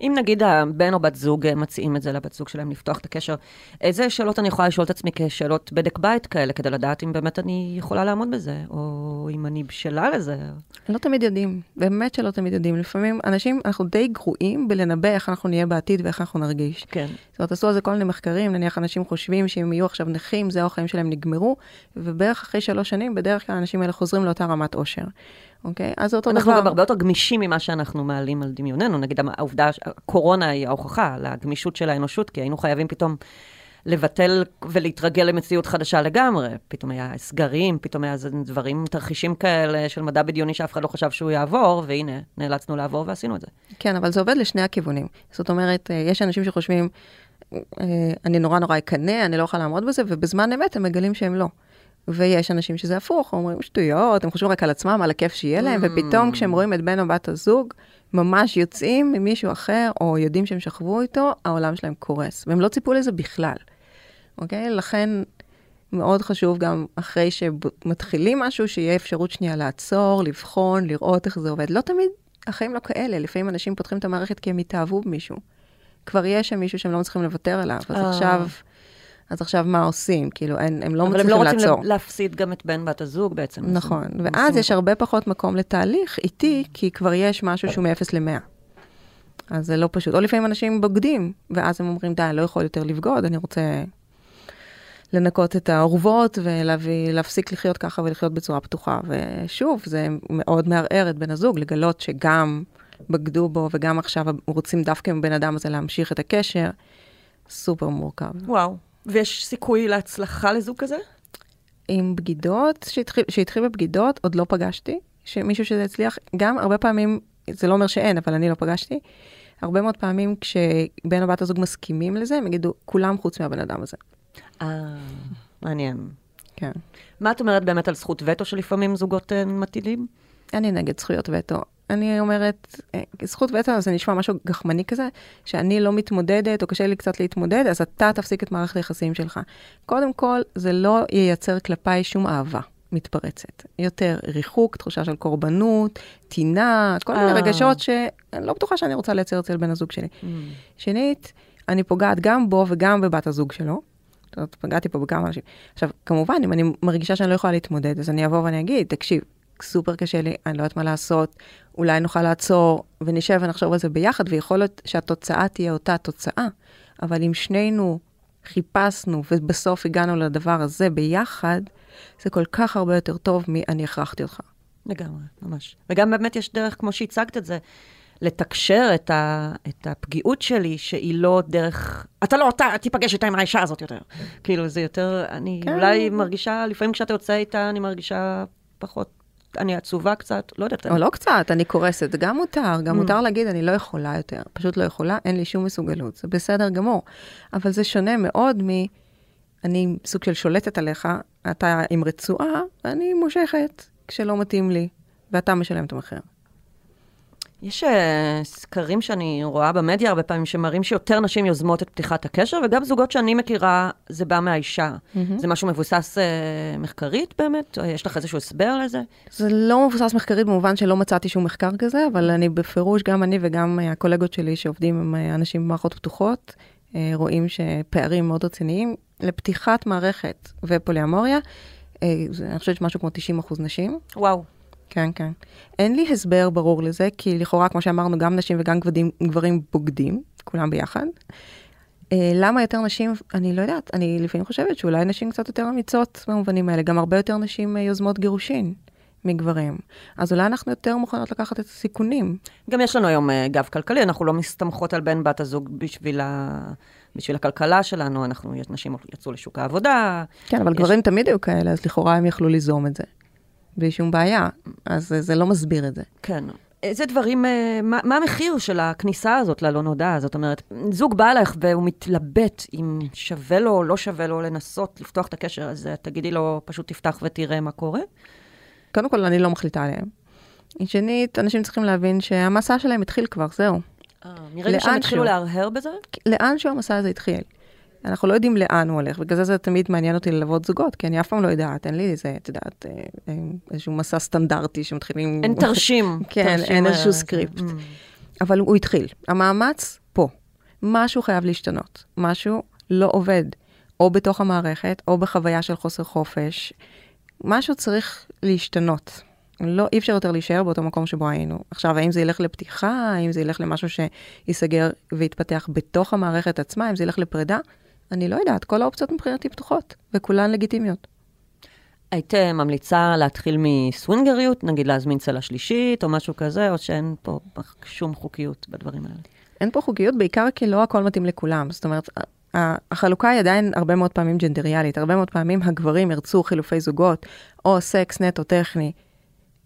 אם נגיד הבן או בת זוג אה, מציעים את זה לבת זוג שלהם לפתוח את הקשר, איזה שאלות אני יכולה לשאול את עצמי כשאלות בדק בית כאלה, כדי לדעת אם באמת אני יכולה לעמוד בזה, או אם אני בשלה לזה? לא תמיד יודעים, באמת שלא תמיד יודעים. לפעמים אנשים, אנחנו די גרועים בלנבא איך אנחנו נהיה בעתיד ואיך אנחנו נרגיש. כן. זאת אומרת, עשו על זה כל מיני מחקרים, נניח אנשים חושבים שאם יהיו עכשיו נכים, זהו החיים שלהם נגמרו, ובערך אחרי שלוש שנים, בדרך כלל האנשים האלה חוזרים לאותה רמת עושר. אוקיי? אז אותו אנחנו דבר. אנחנו גם הרבה יותר גמישים ממה שאנחנו מעלים על דמיוננו. נגיד, העובדה, הקורונה היא ההוכחה לגמישות של האנושות, כי היינו חייבים פתאום לבטל ולהתרגל למציאות חדשה לגמרי. פתאום היה סגרים, פתאום היה דברים, תרחישים כאלה של מדע בדיוני שאף אחד לא חשב שהוא יעבור, והנה, נאלצנו לעבור ועשינו את זה. כן, אבל זה עובד לשני הכיוונים. זאת אומרת, אה, יש אנשים שחושבים, אה, אני נורא נורא אקנא, אני לא יכולה לעמוד בזה, ובזמן אמת הם מגלים שהם לא. ויש אנשים שזה הפוך, אומרים שטויות, הם חושבים רק על עצמם, על הכיף שיהיה להם, mm. ופתאום כשהם רואים את בן או בת הזוג, ממש יוצאים ממישהו אחר, או יודעים שהם שכבו איתו, העולם שלהם קורס. והם לא ציפו לזה בכלל, אוקיי? לכן מאוד חשוב גם אחרי שמתחילים משהו, שיהיה אפשרות שנייה לעצור, לבחון, לראות איך זה עובד. לא תמיד החיים לא כאלה, לפעמים אנשים פותחים את המערכת כי הם התאהבו במישהו. כבר יש שם מישהו שהם לא מצליחים לוותר עליו, אז אה. עכשיו... אז עכשיו מה עושים? כאילו, הם, הם לא מצליחים לעצור. אבל הם לא רוצים להפסיד גם את בן בת הזוג בעצם. נכון, ואז יש הרבה פחות מקום לתהליך איטי, כי כבר יש משהו שהוא מ-0 ל-100. אז זה לא פשוט. או לפעמים אנשים בוגדים, ואז הם אומרים, די, לא יכול יותר לבגוד, אני רוצה לנקות את האורוות ולהפסיק לחיות ככה ולחיות בצורה פתוחה. ושוב, זה מאוד מערער את בן הזוג, לגלות שגם בגדו בו וגם עכשיו רוצים דווקא עם הבן אדם הזה להמשיך את הקשר, סופר מורכב. וואו. ויש סיכוי להצלחה לזוג כזה? עם בגידות, שהתחיל, שהתחיל בבגידות, עוד לא פגשתי. שמישהו שזה הצליח, גם הרבה פעמים, זה לא אומר שאין, אבל אני לא פגשתי. הרבה מאוד פעמים כשבן או בת הזוג מסכימים לזה, הם יגידו, כולם חוץ מהבן אדם הזה. אה, מעניין. כן. מה את אומרת באמת על זכות וטו שלפעמים זוגות אה, מטילים? אני נגד זכויות וטו. אני אומרת, אה, זכות וטו זה נשמע משהו גחמני כזה, שאני לא מתמודדת, או קשה לי קצת להתמודד, אז אתה תפסיק את מערכת היחסים שלך. קודם כל, זה לא ייצר כלפיי שום אהבה. מתפרצת. יותר ריחוק, תחושה של קורבנות, טינה, כל מיני אה. רגשות שאני לא בטוחה שאני רוצה לייצר אצל בן הזוג שלי. שנית, אני פוגעת גם בו וגם בבת הזוג שלו. זאת אומרת, פגעתי פה בכמה אנשים. עכשיו, כמובן, אם אני מרגישה שאני לא יכולה להתמודד, אז אני אבוא ואני אגיד, תקשיב, סופר קשה לי, אני לא יודעת מה לעשות, אולי נוכל לעצור ונשב ונחשוב על זה ביחד, ויכול להיות שהתוצאה תהיה אותה תוצאה, אבל אם שנינו חיפשנו ובסוף הגענו לדבר הזה ביחד, זה כל כך הרבה יותר טוב מ"אני הכרחתי אותך". לגמרי, ממש. וגם באמת יש דרך, כמו שהצגת את זה, לתקשר את, ה, את הפגיעות שלי, שהיא לא דרך, אתה לא, אתה תיפגש איתה עם האישה הזאת יותר. כאילו, זה יותר, אני כן. אולי מרגישה, לפעמים כשאתה יוצא איתה, אני מרגישה פחות, אני עצובה קצת, לא יודעת. או לא קצת, אני קורסת, גם מותר, גם Mm. מותר להגיד, אני לא יכולה יותר, פשוט לא יכולה, אין לי שום מסוגלות, זה בסדר גמור. אבל זה שונה מאוד מ... אני סוג של שולטת עליך, אתה עם רצועה, ואני מושכת כשלא מתאים לי, ואתה משלם את המחיר. יש אה, סקרים שאני רואה במדיה הרבה פעמים, שמראים שיותר נשים יוזמות את פתיחת הקשר, וגם זוגות שאני מכירה, זה בא מהאישה. זה משהו מבוסס אה, מחקרית באמת? או יש לך איזשהו הסבר לזה? זה לא מבוסס מחקרית במובן שלא מצאתי שום מחקר כזה, אבל אני בפירוש, גם אני וגם אה, הקולגות שלי שעובדים עם אה, אנשים במערכות פתוחות, אה, רואים שפערים מאוד רציניים לפתיחת מערכת ופוליאמוריה, אה, זה, אני חושבת שמשהו כמו 90 אחוז נשים. וואו. כן, כן. אין לי הסבר ברור לזה, כי לכאורה, כמו שאמרנו, גם נשים וגם גברים, גברים בוגדים, כולם ביחד. אה, למה יותר נשים? אני לא יודעת. אני לפעמים חושבת שאולי נשים קצת יותר אמיצות במובנים האלה. גם הרבה יותר נשים אה, יוזמות גירושין מגברים. אז אולי אנחנו יותר מוכנות לקחת את הסיכונים. גם יש לנו היום אה, גב כלכלי, אנחנו לא מסתמכות על בן בת הזוג בשביל, ה... בשביל הכלכלה שלנו, אנחנו, יש נשים יצאו לשוק העבודה. כן, אבל יש- גברים תמיד היו כאלה, אז לכאורה הם יכלו ליזום את זה. בלי שום בעיה. אז אה, זה לא מסביר את זה. כן. איזה דברים, אה, מה, מה המחיר של הכניסה הזאת ללא נודע? זאת אומרת, זוג בא אליך והוא מתלבט אם שווה לו או לא שווה לו לנסות לפתוח את הקשר, אז אה, תגידי לו, פשוט תפתח ותראה מה קורה. קודם כל, אני לא מחליטה עליהם. שנית, אנשים צריכים להבין שהמסע שלהם התחיל כבר, זהו. מרגע שהם לאן התחילו שהוא. להרהר בזה? לאן שהוא המסע הזה התחיל. אנחנו לא יודעים לאן הוא הולך, בגלל זה זה תמיד מעניין אותי ללוות זוגות, כי אני אף פעם לא יודעת, אין לי איזה, את יודעת, אה, אה, איזשהו מסע סטנדרטי שמתחילים... אין תרשים. כן, תרשים, אין אה, איזשהו. סקריפט. אבל הוא התחיל. המאמץ פה. משהו חייב להשתנות. משהו לא עובד. או בתוך המערכת, או בחוויה של חוסר חופש. משהו צריך להשתנות. לא, אי אפשר יותר להישאר באותו מקום שבו היינו. עכשיו, האם זה ילך לפתיחה, האם זה ילך למשהו שייסגר ויתפתח בתוך המערכת עצמה, אם זה ילך לפרידה, אני לא יודעת. כל האופציות מבחינתי פתוחות, וכולן לגיטימיות. היית ממליצה להתחיל מסווינגריות, נגיד להזמין צלע שלישית או משהו כזה, או שאין פה שום חוקיות בדברים האלה? אין פה חוקיות, בעיקר כי לא הכל מתאים לכולם. זאת אומרת, החלוקה היא עדיין הרבה מאוד פעמים ג'נדריאלית. הרבה מאוד פעמים הגברים ירצו חילופי זוגות, או סקס נטו טכני,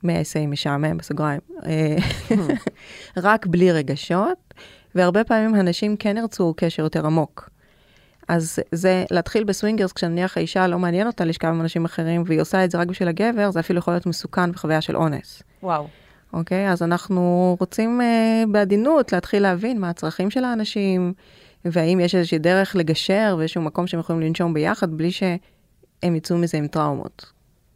מ-SA משעמם, בסוגריים, אה, רק בלי רגשות, והרבה פעמים הנשים כן ירצו קשר יותר עמוק. אז זה להתחיל ב swingers, כשנניח האישה לא מעניין אותה לשכב עם אנשים אחרים, והיא עושה את זה רק בשביל הגבר, זה אפילו יכול להיות מסוכן וחוויה של אונס. וואו. אוקיי? אז אנחנו רוצים uh, בעדינות להתחיל להבין מה הצרכים של האנשים, והאם יש איזושהי דרך לגשר ואיזשהו מקום שהם יכולים לנשום ביחד, בלי שהם יצאו מזה עם טראומות.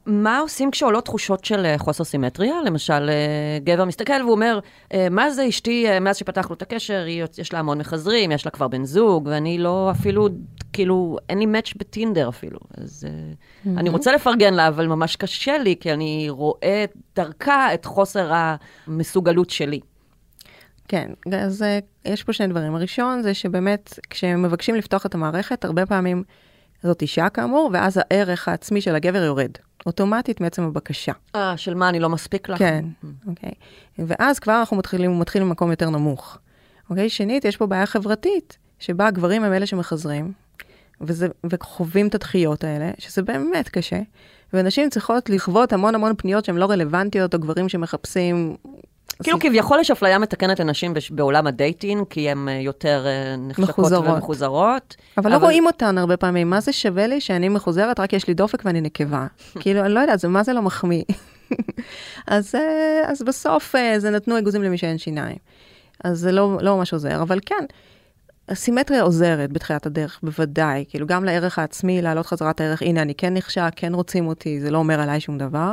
מה עושים כשעולות תחושות של אה, חוסר סימטריה? למשל, אה, גבר מסתכל והוא אומר, אה, מה זה אשתי, מאז שפתחנו את הקשר, יש לה המון מחזרים, יש לה כבר בן זוג, ואני לא אפילו, כאילו, אין לי מאץ' בטינדר אפילו. אז אה, אני רוצה לפרגן לה, אבל ממש קשה לי, כי אני רואה דרכה את חוסר המסוגלות שלי. כן, אז יש פה שני דברים. הראשון זה שבאמת, כשמבקשים לפתוח את המערכת, הרבה פעמים זאת אישה כאמור, ואז הערך העצמי של הגבר יורד, אוטומטית מעצם הבקשה. אה, של מה, אני לא מספיק לך? כן, אוקיי. ואז כבר אנחנו מתחילים, הוא מתחיל ממקום יותר נמוך. אוקיי? שנית, יש פה בעיה חברתית, שבה הגברים הם אלה שמחזרים, וזה, וחווים את הדחיות האלה, שזה באמת קשה, ונשים צריכות לחוות המון המון פניות שהן לא רלוונטיות, או גברים שמחפשים... כאילו כביכול יש אפליה מתקנת לנשים בעולם הדייטינג, כי הן אה, יותר אה, נחשקות מחוזרות. ומחוזרות. אבל, אבל לא רואים אותן הרבה פעמים. מה זה שווה לי שאני מחוזרת, רק יש לי דופק ואני נקבה? כאילו, אני לא יודעת, מה זה לא מחמיא. אז, אה, אז בסוף זה נתנו אגוזים למי שאין שיניים. אז זה לא, לא ממש עוזר, אבל כן, הסימטריה עוזרת בתחילת הדרך, בוודאי. כאילו, גם לערך העצמי, להעלות חזרה את הערך, הנה, אני כן נחשק, כן רוצים אותי, זה לא אומר עליי שום דבר.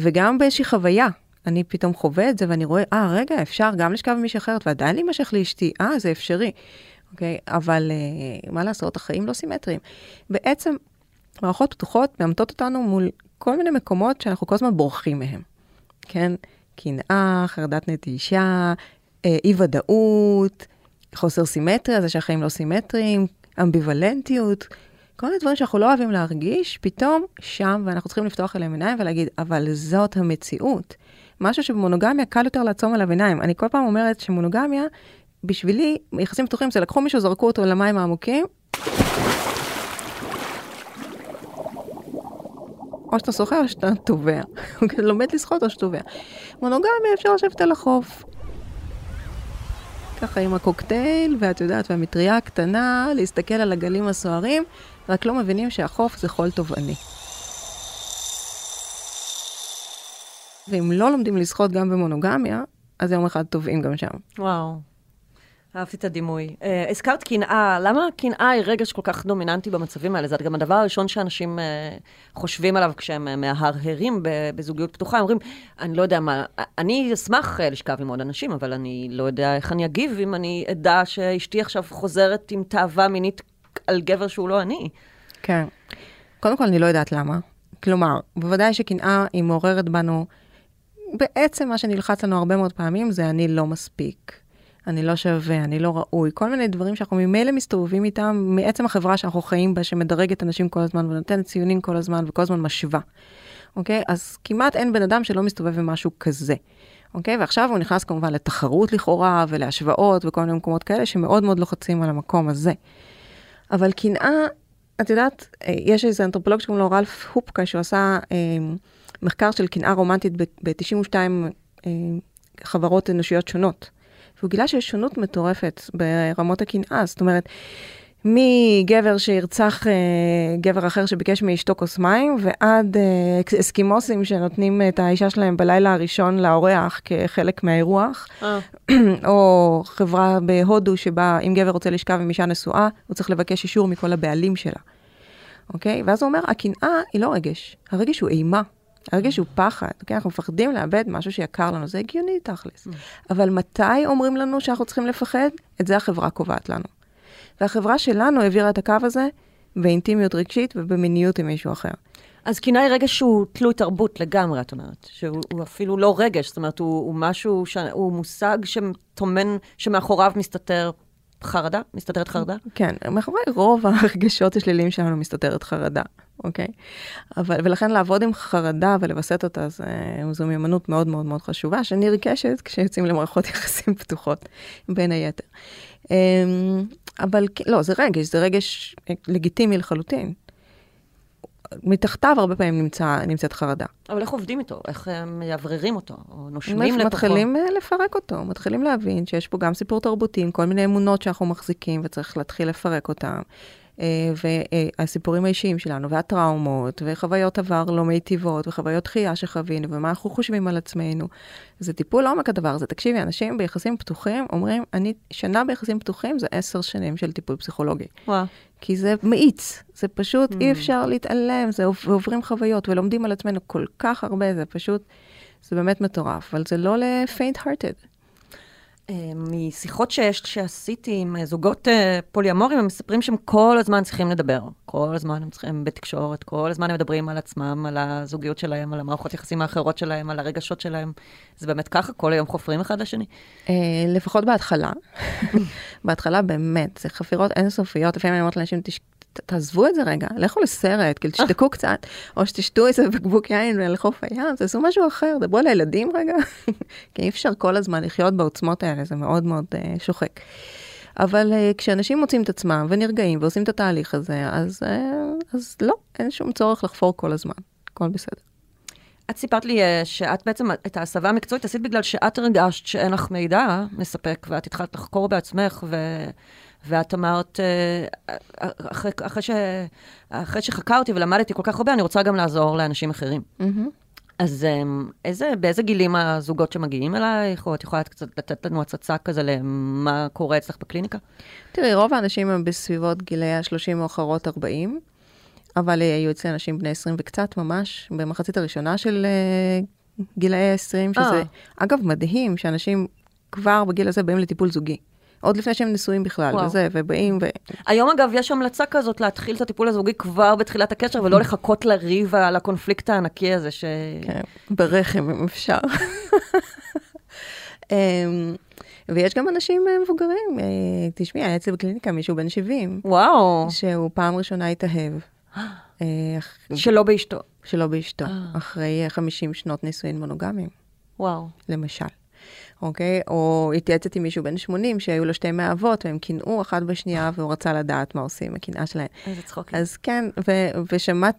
וגם באיזושהי חוויה. אני פתאום חווה את זה ואני רואה, אה, רגע, אפשר גם לשכב עם מישהי אחרת ועדיין להימשך לאשתי, אה, זה אפשרי. אוקיי? אבל אה, מה לעשות, החיים לא סימטריים. בעצם, מערכות פתוחות מאמתות אותנו מול כל מיני מקומות שאנחנו כל הזמן בורחים מהם. כן? קנאה, חרדת נטישה, אה, אי-ודאות, חוסר סימטריה, זה שהחיים לא סימטריים, אמביוולנטיות, כל מיני דברים שאנחנו לא אוהבים להרגיש, פתאום שם, ואנחנו צריכים לפתוח אליהם עיניים ולהגיד, אבל זאת המציאות. משהו שבמונוגמיה קל יותר לעצום עליו עיניים. אני כל פעם אומרת שמונוגמיה, בשבילי, יחסים פתוחים זה לקחו מישהו, זרקו אותו למים העמוקים, או שאתה שוחה או שאתה טובע. אתה לומד לשחות או שטובע. מונוגמיה אפשר לשבת על החוף. ככה עם הקוקטייל, ואת יודעת, והמטריה הקטנה, להסתכל על הגלים הסוערים, רק לא מבינים שהחוף זה חול תובעני. ואם לא לומדים לשחות גם במונוגמיה, אז יום אחד טובעים גם שם. וואו. אהבתי את הדימוי. Uh, הזכרת קנאה, למה קנאה היא רגש כל כך דומיננטי במצבים האלה? זה גם הדבר הראשון שאנשים uh, חושבים עליו כשהם uh, מהרהרים בזוגיות פתוחה. הם אומרים, אני לא יודע מה, אני אשמח uh, לשכב עם עוד אנשים, אבל אני לא יודע איך אני אגיב אם אני אדע שאשתי עכשיו חוזרת עם תאווה מינית על גבר שהוא לא אני. כן. קודם כל, אני לא יודעת למה. כלומר, בוודאי שקנאה היא מעוררת בנו, בעצם מה שנלחץ לנו הרבה מאוד פעמים זה אני לא מספיק. אני לא שווה, אני לא ראוי, כל מיני דברים שאנחנו ממילא מסתובבים איתם מעצם החברה שאנחנו חיים בה, שמדרגת אנשים כל הזמן ונותנת ציונים כל הזמן וכל הזמן משווה. אוקיי? אז כמעט אין בן אדם שלא מסתובב עם משהו כזה. אוקיי? ועכשיו הוא נכנס כמובן לתחרות לכאורה ולהשוואות וכל מיני מקומות כאלה שמאוד מאוד לוחצים על המקום הזה. אבל קנאה, את יודעת, אה, יש איזה אנתרופולוג שקוראים לו רלף הופקה, שהוא עשה אה, מחקר של קנאה רומנטית ב-92 אה, חברות אנושיות שונות. והוא גילה שיש שונות מטורפת ברמות הקנאה, זאת אומרת, מגבר שירצח אה, גבר אחר שביקש מאשתו כוס מים, ועד אה, אסקימוסים שנותנים את האישה שלהם בלילה הראשון לאורח כחלק מהאירוח, אה. או חברה בהודו שבה אם גבר רוצה לשכב עם אישה נשואה, הוא צריך לבקש אישור מכל הבעלים שלה, אוקיי? ואז הוא אומר, הקנאה היא לא רגש, הרגש הוא אימה. הרגש הוא פחד, אוקיי? אנחנו מפחדים לאבד משהו שיקר לנו, זה הגיוני תכלס. אבל מתי אומרים לנו שאנחנו צריכים לפחד? את זה החברה קובעת לנו. והחברה שלנו העבירה את הקו הזה באינטימיות רגשית ובמיניות עם מישהו אחר. אז קנאה היא רגש שהוא תלוי תרבות לגמרי, את אומרת. שהוא הוא אפילו לא רגש, זאת אומרת, הוא, הוא משהו, ש... הוא מושג שטומן, שמאחוריו מסתתר חרדה? מסתתרת חרדה? כן, מאחורי רוב הרגשות השליליים שלנו מסתתרת חרדה, אוקיי? אבל, ולכן לעבוד עם חרדה ולווסת אותה, זה, זו מיומנות מאוד מאוד מאוד חשובה, שנרכשת כשיוצאים למערכות יחסים פתוחות, בין היתר. אמ, אבל לא, זה רגש, זה רגש לגיטימי לחלוטין. מתחתיו הרבה פעמים נמצא, נמצאת חרדה. אבל איך עובדים איתו? איך הם מאווררים אותו? או נושמים לתוכו? מתחילים אה, לפרק אותו, מתחילים להבין שיש פה גם סיפור תרבותי, עם כל מיני אמונות שאנחנו מחזיקים וצריך להתחיל לפרק אותם. אה, והסיפורים האישיים שלנו, והטראומות, וחוויות עבר לא מיטיבות, וחוויות דחייה שחווינו, ומה אנחנו חושבים על עצמנו. זה טיפול עומק הדבר הזה. תקשיבי, אנשים ביחסים פתוחים אומרים, אני, שנה ביחסים פתוחים זה עשר שנים של טיפול פסיכולוגי. וואו. כי זה מאיץ, זה פשוט, mm. אי אפשר להתעלם, זה עוברים חוויות ולומדים על עצמנו כל כך הרבה, זה פשוט, זה באמת מטורף, אבל זה לא ל-faint hearted. אה, משיחות שיש, שעשיתי עם אה, זוגות אה, פוליאמורים, הם מספרים שהם כל הזמן צריכים לדבר. כל הזמן הם צריכים בתקשורת, כל הזמן הם מדברים על עצמם, על הזוגיות שלהם, על המערכות יחסים האחרות שלהם, על הרגשות שלהם. זה באמת ככה? כל היום חופרים אחד לשני? לפחות בהתחלה. בהתחלה באמת, זה חפירות אינסופיות, לפעמים אני אומרת לאנשים, "תש- ת- תעזבו את זה רגע, לכו לסרט, כאילו תשתקו קצת, או שתשתו איזה בקבוק יין לחוף הים, תעשו משהו אחר, דברו על הילדים רגע, כי אי אפשר כל הזמן לחיות בעוצמות האלה, זה מאוד מאוד אה, שוחק. אבל uh, כשאנשים מוצאים את עצמם ונרגעים ועושים את התהליך הזה, אז, uh, אז לא, אין שום צורך לחפור כל הזמן, הכל בסדר. את סיפרת לי שאת בעצם, את ההסבה המקצועית עשית בגלל שאת הרגשת שאין לך מידע מספק, ואת התחלת לחקור בעצמך, ו... ואת אמרת, אה, אחרי, אחרי, ש... אחרי שחקרתי ולמדתי כל כך הרבה, אני רוצה גם לעזור לאנשים אחרים. אז אמ, איזה, באיזה גילים הזוגות שמגיעים אלייך, או את יכולה קצת לתת לנו הצצה כזה למה קורה אצלך בקליניקה? תראי, רוב האנשים הם בסביבות גילי ה-30 מאוחרות 40, אבל אה, היו אצלי אנשים בני 20 וקצת ממש, במחצית הראשונה של אה, גילאי ה-20, שזה, אה. אגב, מדהים שאנשים כבר בגיל הזה באים לטיפול זוגי. עוד לפני שהם נשואים בכלל, וואו. וזה, ובאים, ו... היום, אגב, יש המלצה כזאת להתחיל את הטיפול הזוגי כבר בתחילת הקשר, ולא לחכות לריב על הקונפליקט הענקי הזה, ש... כן, ברחם אם אפשר. אמ, ויש גם אנשים אה, מבוגרים. אה, תשמעי, היה אצלי בקליניקה מישהו בן 70, וואו, שהוא פעם ראשונה התאהב. אה, שלא באשתו. שלא באשתו. אחרי אה, 50 שנות נישואין מונוגמיים, וואו. למשל. אוקיי? או התייעצת עם מישהו בן 80 שהיו לו שתי מאהבות והם קינאו אחת בשנייה והוא רצה לדעת מה עושים עם הקנאה שלהם. איזה צחוק. אז כן,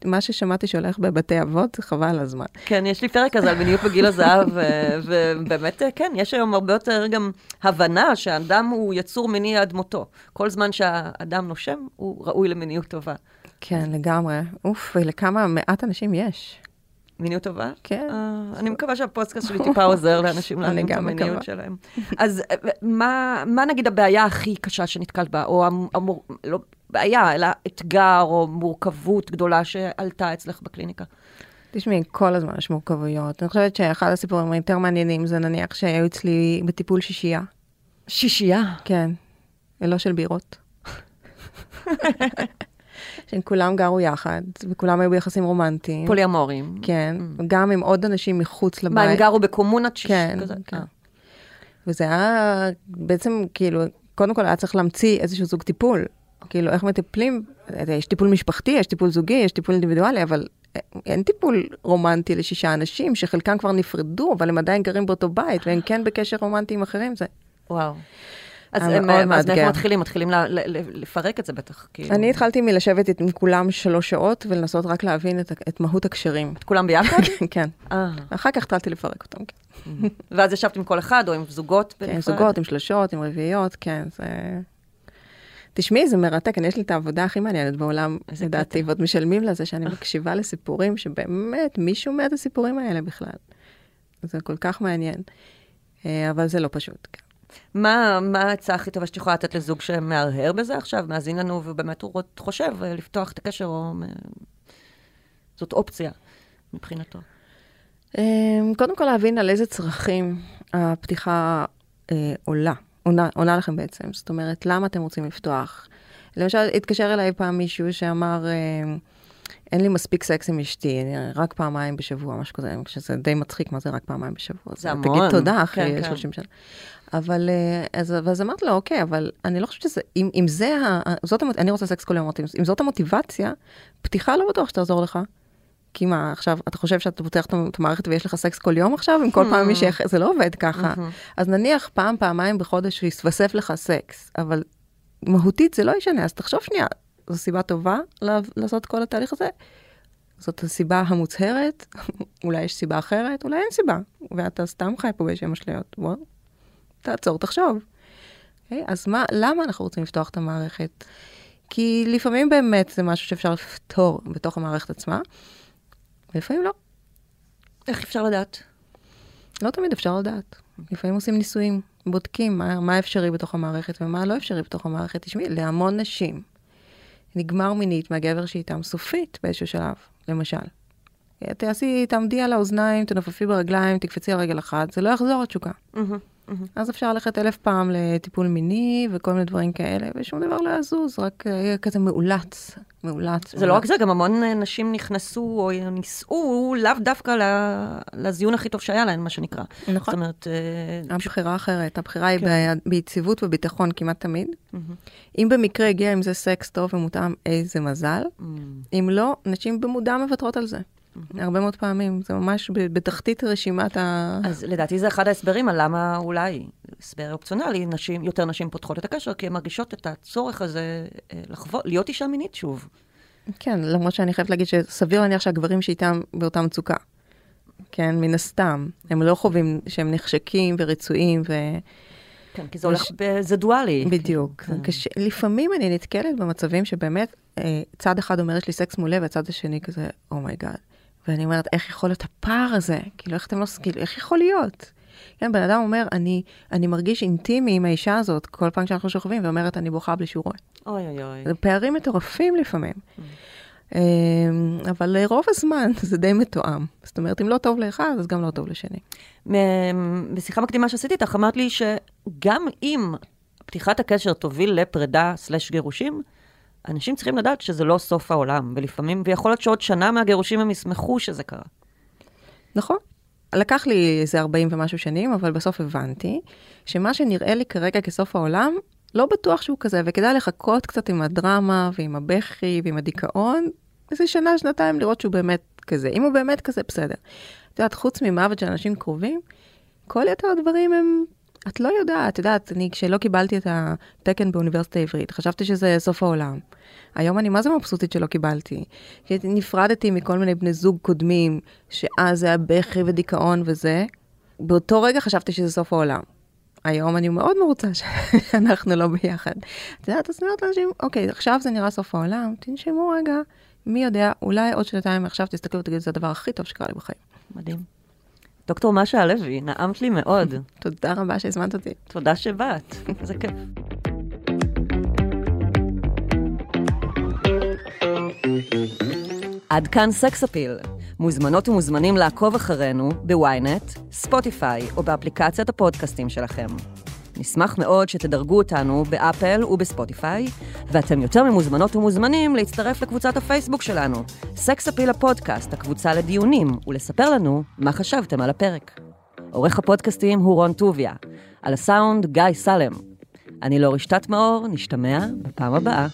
ומה ששמעתי שהולך בבתי אבות, חבל הזמן. כן, יש לי פרק כזה על מיניות בגיל הזהב, ובאמת, אה, כן, יש היום הרבה יותר גם הבנה שהאדם הוא יצור מיני עד מותו. כל זמן שהאדם נושם, הוא ראוי למיניות טובה. כן, לגמרי. אוף, ולכמה מעט אנשים יש. מיניות טובה? כן. אה, אני מקווה שהפודקאסט שלי טיפה עוזר לאנשים להבין את המיניות. שלהם. אז אה, מה, מה נגיד הבעיה הכי קשה שנתקלת בה, או המ, המור, לא בעיה, אלא אתגר או מורכבות גדולה שעלתה אצלך בקליניקה? תשמעי, כל הזמן יש מורכבויות. אני חושבת שאחד הסיפורים היותר מעניינים זה נניח שהיו אצלי בטיפול שישייה. שישייה. כן, לא של בירות. שהם כולם גרו יחד, וכולם היו ביחסים רומנטיים. פוליאמורים. כן, גם עם עוד אנשים מחוץ לבית. מה, הם גרו בקומונת שיש כן, כזה? כן. אה. וזה היה בעצם, כאילו, קודם כל היה צריך להמציא איזשהו זוג טיפול. כאילו, איך מטפלים, יש טיפול משפחתי, יש טיפול זוגי, יש טיפול אינדיבידואלי, אבל אין טיפול רומנטי לשישה אנשים, שחלקם כבר נפרדו, אבל הם עדיין גרים באותו בית, והם כן בקשר רומנטי עם אחרים. זה... וואו. אז, היה הם, מאוד אז מאיפה מאתגר. מתחילים? מתחילים ל, ל, ל, לפרק את זה בטח. כאילו. אני התחלתי מלשבת עם כולם שלוש שעות, ולנסות רק להבין את, את מהות הקשרים. את כולם ביחד? כן. אה. אחר כך התחלתי לפרק אותם. כן. ואז ישבת עם כל אחד, או עם זוגות כן, בנפרד? זוגות, עם שלשות, עם רביעיות, כן, זה... תשמעי, זה מרתק, אני יש לי את העבודה הכי מעניינת בעולם, לדעתי. ועוד משלמים לזה שאני מקשיבה לסיפורים שבאמת, מי שומע את הסיפורים האלה בכלל? זה כל כך מעניין, אה, אבל זה לא פשוט. כן. מה, מה העצה הכי טובה שאת יכולה לתת לזוג שמהרהר בזה עכשיו, מאזין לנו, ובאמת הוא חושב אה, לפתוח את הקשר, או... זאת אופציה מבחינתו. אה, קודם כל להבין על איזה צרכים הפתיחה אה, עולה, עונה, עונה לכם בעצם. זאת אומרת, למה אתם רוצים לפתוח? למשל, התקשר אליי פעם מישהו שאמר, אה, אין לי מספיק סקס עם אשתי, רק פעמיים בשבוע, משהו כזה, שזה די מצחיק, מה זה רק פעמיים בשבוע? זה המון. תגיד תודה אחרי כן, כן. 30 שנה. אבל, אה, אז, אז אמרתי לו, אוקיי, אבל אני לא חושבת שזה, אם, אם זה, ה- זאת, אני רוצה סקס כל יום, אם זאת המוטיבציה, פתיחה לא בטוח שתעזור לך. כי מה, עכשיו, אתה חושב שאתה פותח את את המערכת ויש לך סקס כל יום עכשיו, עם כל פעם מישהי אחרת, זה לא עובד ככה. אז נניח פעם, פעמיים בחודש שיתווסף לך סקס, אבל מהותית זה לא ישנה, אז תחשוב שנייה, זו סיבה טובה לעשות כל התהליך הזה? זאת הסיבה המוצהרת? אולי יש סיבה אחרת? אולי אין סיבה. ואתה סתם חי פה בשם אשליות. בוא, תעצור, תחשוב. Okay, אז מה, למה אנחנו רוצים לפתוח את המערכת? כי לפעמים באמת זה משהו שאפשר לפתור בתוך המערכת עצמה, ולפעמים לא. איך אפשר לדעת? לא תמיד אפשר לדעת. לפעמים עושים ניסויים, בודקים מה, מה אפשרי בתוך המערכת ומה לא אפשרי בתוך המערכת. תשמעי, להמון נשים נגמר מינית מהגבר שאיתם סופית באיזשהו שלב, למשל. תעשי, תעמדי על האוזניים, תנופפי ברגליים, תקפצי על רגל אחת, זה לא יחזור התשוקה. מהמם. אז אפשר ללכת אלף פעם לטיפול מיני וכל מיני דברים כאלה, ושום דבר לא יזוז, רק אה, כזה מאולץ, מאולץ. זה לא רק זה, גם המון אה, נשים נכנסו או נישאו לאו דווקא לזיון הכי טוב שהיה להן, מה שנקרא. נכון. זאת אומרת, אה, הבחירה אחרת, הבחירה היא כן. ב- ביציבות וביטחון כמעט תמיד. מהמם. אם במקרה הגיע עם זה סקס טוב ומותאם, איזה מזל. אם לא, נשים במודע מוותרות על זה. הרבה מאוד פעמים, זה ממש בתחתית רשימת ה... אז לדעתי זה אחד ההסברים על למה אולי, הסבר אופציונלי, נשים, יותר נשים פותחות את הקשר, כי הן מרגישות את הצורך הזה אה, לחוות, להיות אישה מינית שוב. כן, למרות שאני חייבת להגיד שסביר להניח שהגברים שאיתם באותה מצוקה. כן, מן הסתם. הם לא חווים שהם נחשקים ורצויים ו... כן, כי זה הולך, ב- זה דואלי. בדיוק. זה קשה. לפעמים אני נתקלת במצבים שבאמת אה, צד אחד אומר יש לי סקס מעולה והצד השני כזה, oh my god. ואני אומרת, איך יכול להיות הפער הזה? כאילו, איך אתם לא... כאילו, איך יכול להיות? כן, בן אדם אומר, אני, אני מרגיש אינטימי עם האישה הזאת כל פעם שאנחנו שוכבים, ואומרת, אני בוכה בלי שהוא רואה. אוי אוי אוי. זה פערים מטורפים לפעמים. אמ, אבל לרוב הזמן זה די מתואם. זאת אומרת, אם לא טוב לאחד, אז גם לא טוב לשני. בשיחה מקדימה שעשיתי איתך, אמרת לי שגם אם פתיחת הקשר תוביל לפרידה סלש גירושים, אנשים צריכים לדעת שזה לא סוף העולם, ולפעמים, ויכול להיות שעוד שנה מהגירושים הם ישמחו שזה קרה. נכון. לקח לי איזה 40 ומשהו שנים, אבל בסוף הבנתי שמה שנראה לי כרגע כסוף העולם, לא בטוח שהוא כזה, וכדאי לחכות קצת עם הדרמה ועם הבכי ועם הדיכאון, איזה שנה, שנתיים לראות שהוא באמת כזה. אם הוא באמת כזה, בסדר. את יודעת, חוץ ממוות של אנשים קרובים, כל יתר הדברים הם... את לא יודעת, את יודעת, אני כשלא קיבלתי את התקן באוניברסיטה העברית, חשבתי שזה סוף העולם. היום אני מה זה מבסוטית שלא קיבלתי. נפרדתי מכל מיני בני זוג קודמים, שאז זה היה בכי ודיכאון וזה. באותו רגע חשבתי שזה סוף העולם. היום אני מאוד מרוצה שאנחנו לא ביחד. את יודעת, אז אני אומרת לאנשים, אוקיי, עכשיו זה נראה סוף העולם, תנשמו רגע, מי יודע, אולי עוד שנתיים מעכשיו תסתכלו ותגידו, זה הדבר הכי טוב שקרה לי בחיים. מדהים. דוקטור משה הלוי, נעמת לי מאוד. תודה רבה שהזמנת אותי. תודה שבאת, איזה כיף. עד כאן סקס אפיל. מוזמנות ומוזמנים לעקוב אחרינו בוויינט, ספוטיפיי או באפליקציית הפודקאסטים שלכם. נשמח מאוד שתדרגו אותנו באפל ובספוטיפיי, ואתם יותר ממוזמנות ומוזמנים להצטרף לקבוצת הפייסבוק שלנו, סקס אפיל הפודקאסט, הקבוצה לדיונים, ולספר לנו מה חשבתם על הפרק. עורך הפודקאסטים הוא רון טוביה, על הסאונד גיא סלם. אני לא רשתת מאור, נשתמע בפעם הבאה.